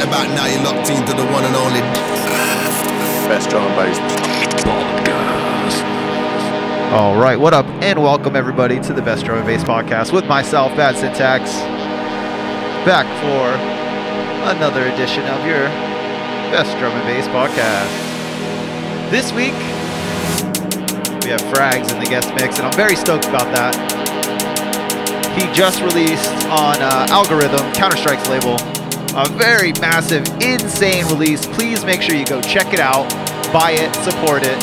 Right about now, you're locked into the one and only best drum and bass podcast. All right, what up, and welcome everybody to the Best Drum and Bass Podcast with myself, Bad Syntax, back for another edition of your Best Drum and Bass Podcast. This week, we have Fragz in the guest mix, and I'm very stoked about that. He just released on uh, Algorithm, Counterstrike's label, a very massive, insane release. Please make sure you go check it out, buy it, support it.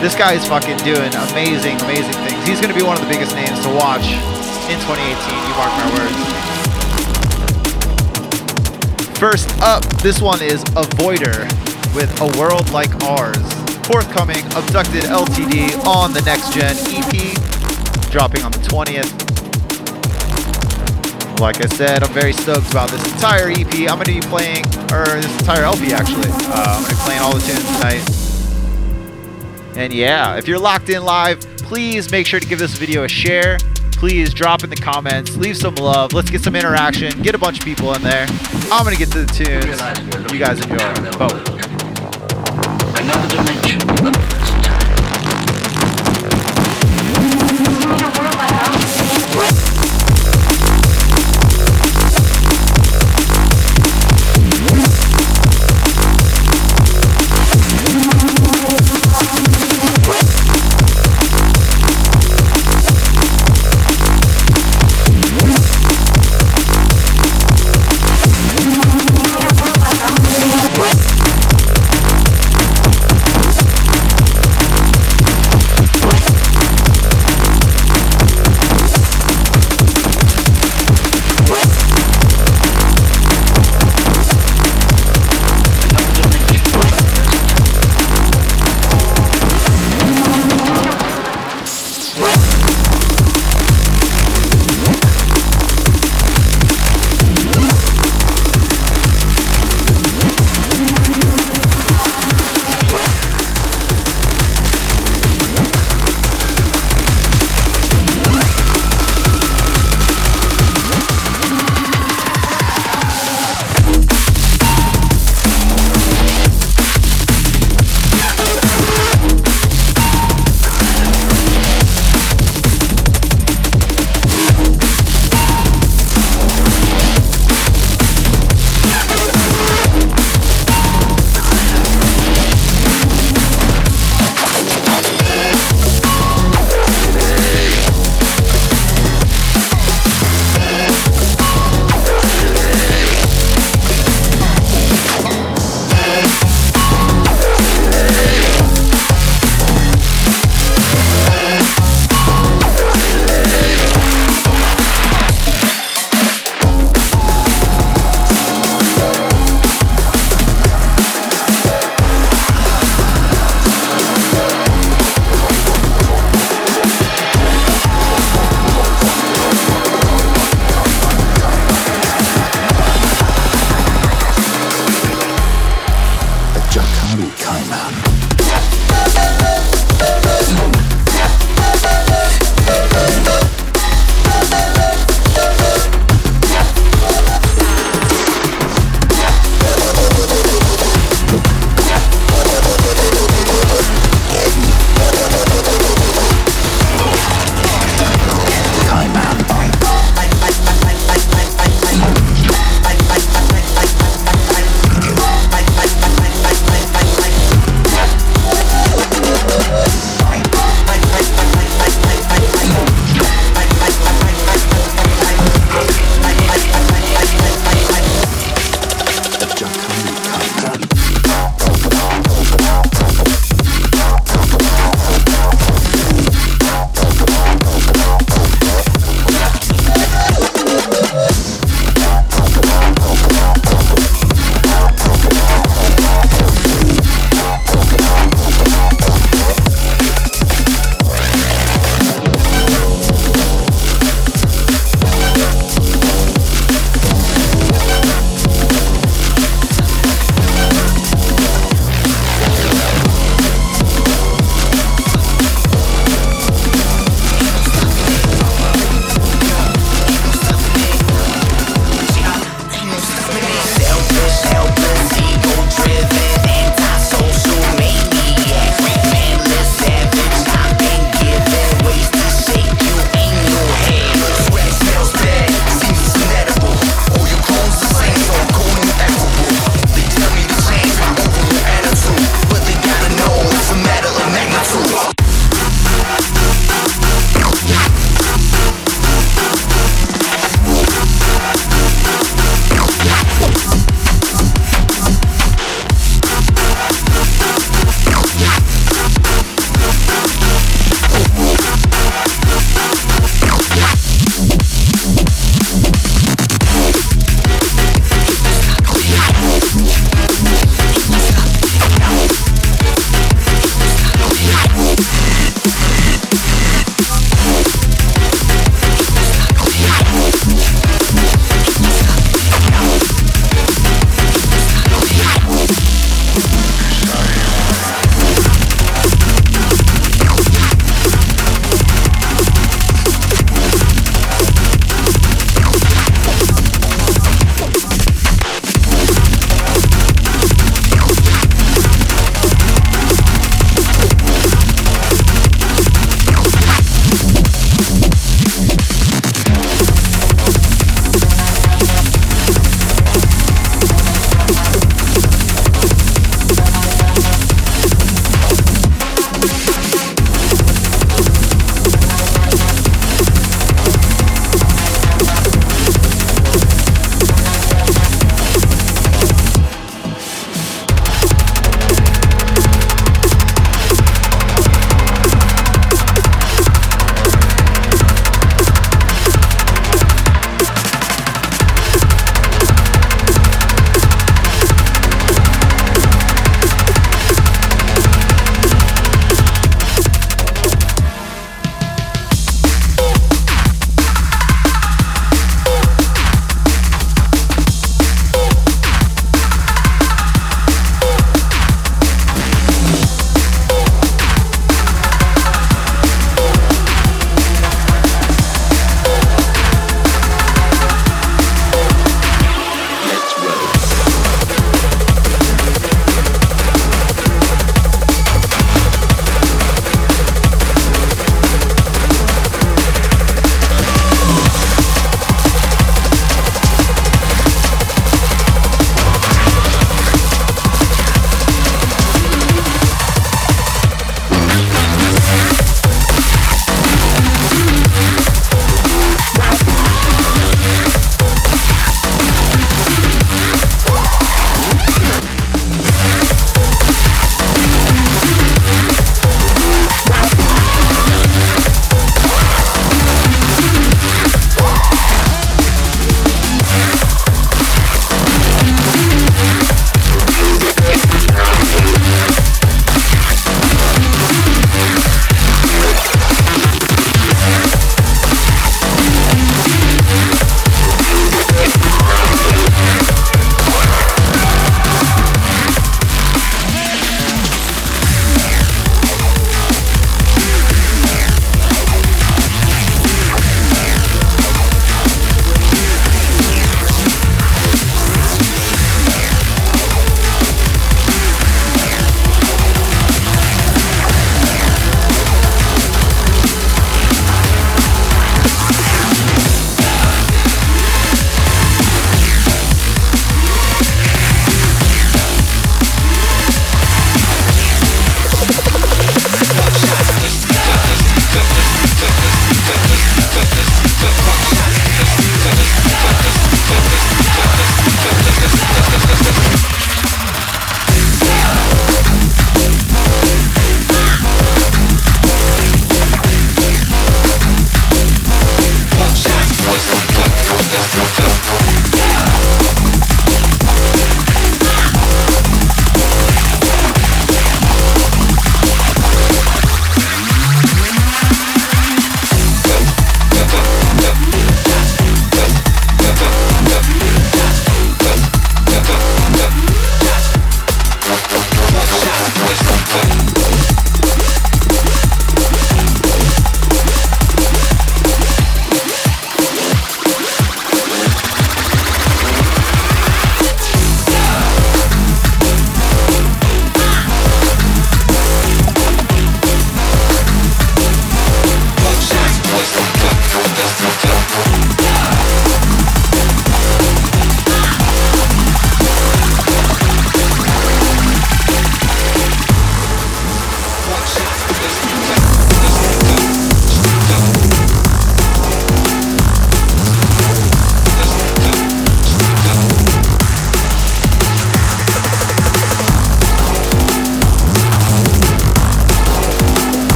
This guy is fucking doing amazing, amazing things. He's going to be one of the biggest names to watch in 2018. You mark my words. First up, this one is Avoider with A World Like Ours. Forthcoming Abducted LTD on the Next Gen EP, dropping on the 20th. Like I said, I'm very stoked about this entire EP. I'm going to be playing, or this entire LP actually. Uh, I'm going to be playing all the tunes tonight. And yeah, if you're locked in live, please make sure to give this video a share. Please drop in the comments, leave some love. Let's get some interaction, get a bunch of people in there. I'm going to get to the tunes. You guys enjoy. Both. Another dimension.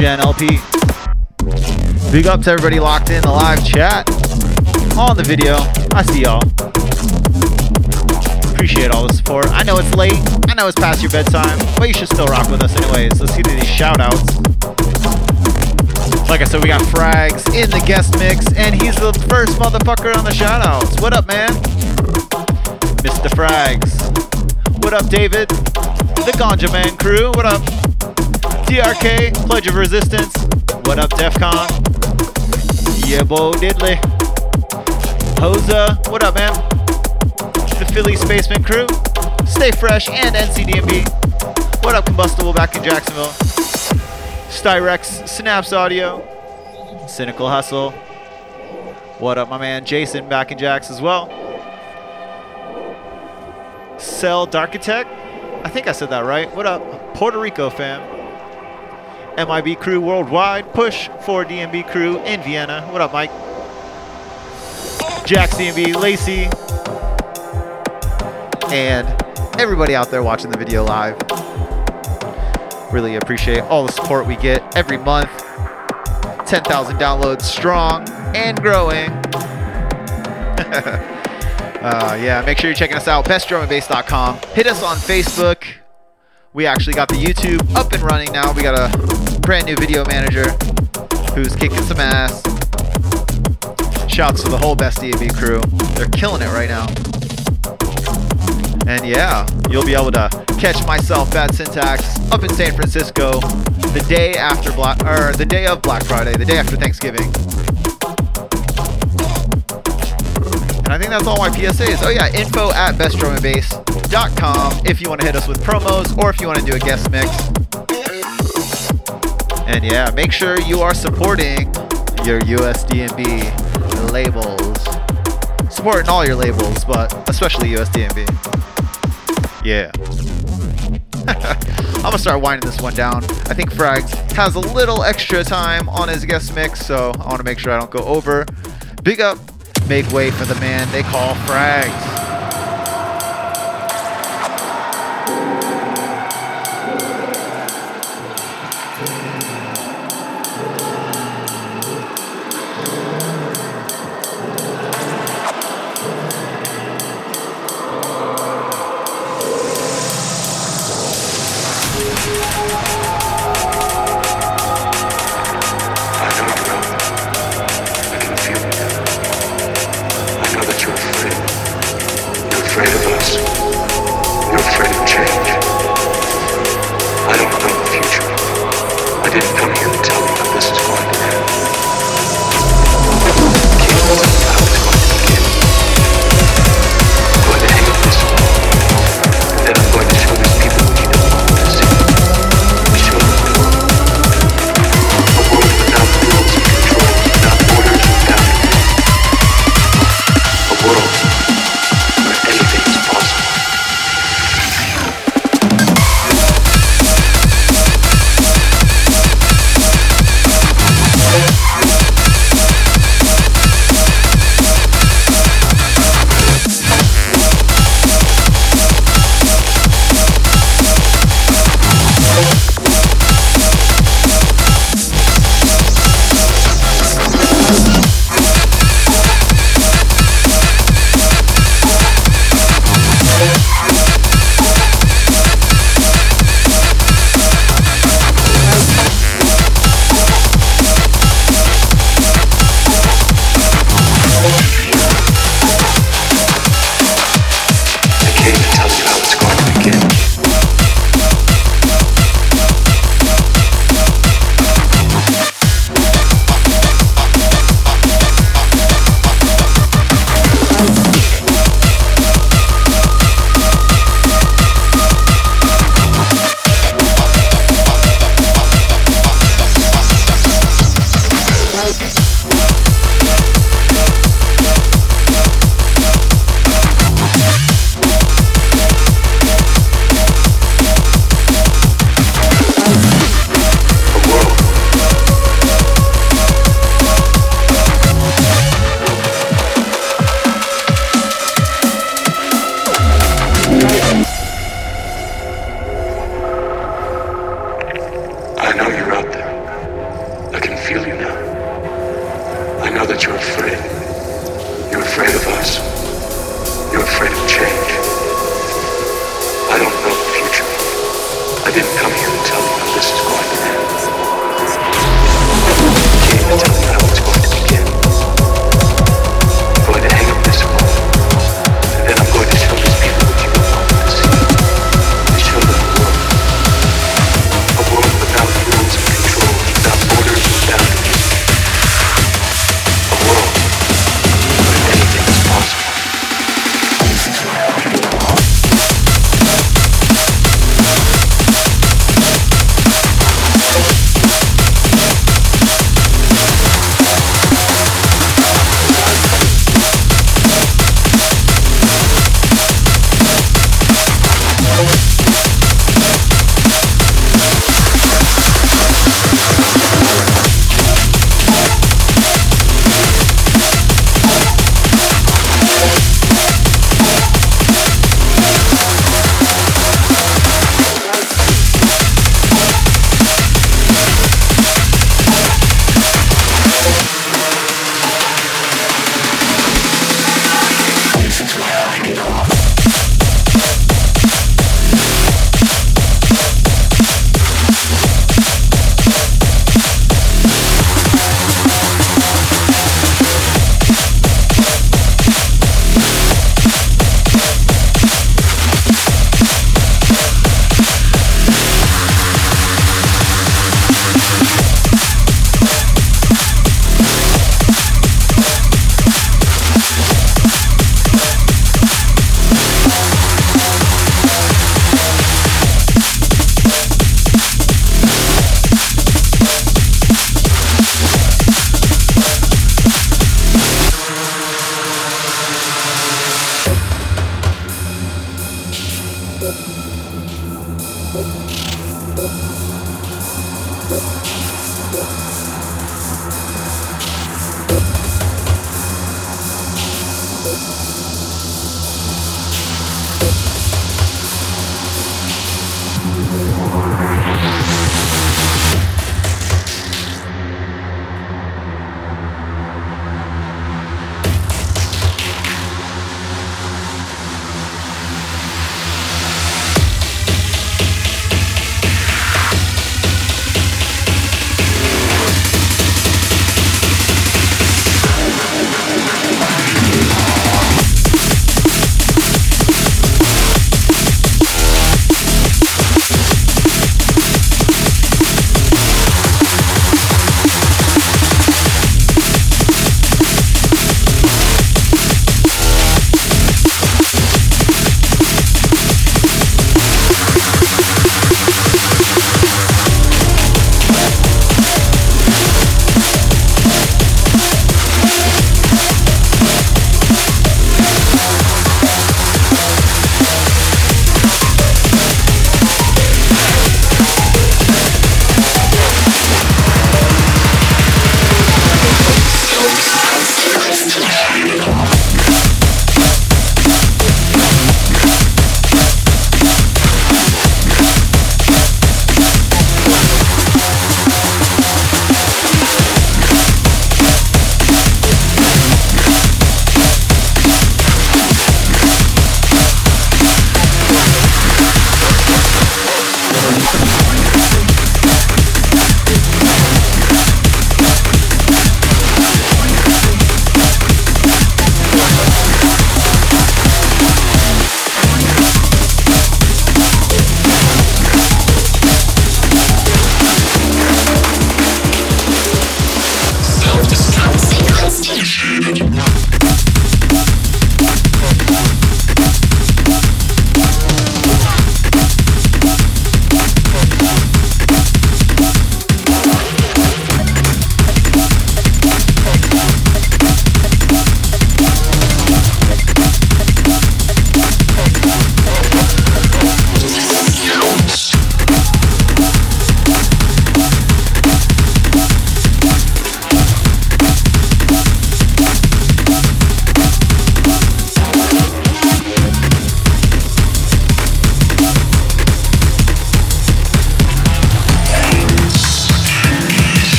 Gen LP. Big up to everybody locked in the live chat on the video. I see y'all. Appreciate all the support. I know it's late. I know it's past your bedtime, but you should still rock with us anyways. Let's get to these shout outs. Like I said, we got Fragz in the guest mix, and he's the first motherfucker on the shout outs. What up, man? Mr. Fragz. What up, David? The Ganja Man crew. What up? DRK, Pledge of Resistance. What up, DEFCON? Yeah, Bo Diddley. Hosa, what up, man? The Philly Spaceman crew. Stay fresh and NCDNB. What up, Combustible back in Jacksonville? Styrex, Snaps Audio. Cynical Hustle. What up, my man Jason back in Jacks as well. Cell Darkitect. I think I said that right. What up, Puerto Rico fam? MIB crew worldwide. Push for DNB crew in Vienna. What up, Mike? Jax DNB, Lacey, and everybody out there watching the video live. Really appreciate all the support we get every month. 10,000 downloads strong and growing. uh, yeah, make sure you're checking us out. bestdrumandbass.com. Hit us on Facebook. We actually got the YouTube up and running now. We got a brand new video manager who's kicking some ass. Shouts to the whole Best DNB crew. They're killing it right now. And yeah, you'll be able to catch myself, Bad Syntax, up in San Francisco the day after Black, or the day of Black Friday, the day after Thanksgiving. And I think that's all my PSAs. Oh yeah, info at bestdrumandbass.com if you want to hit us with promos or if you want to do a guest mix. And yeah, make sure you are supporting your USDNB labels. Supporting all your labels, but especially USDNB. Yeah. I'm gonna start winding this one down. I think Fragz has a little extra time on his guest mix, so I want to make sure I don't go over. Big up, make way for the man they call Fragz.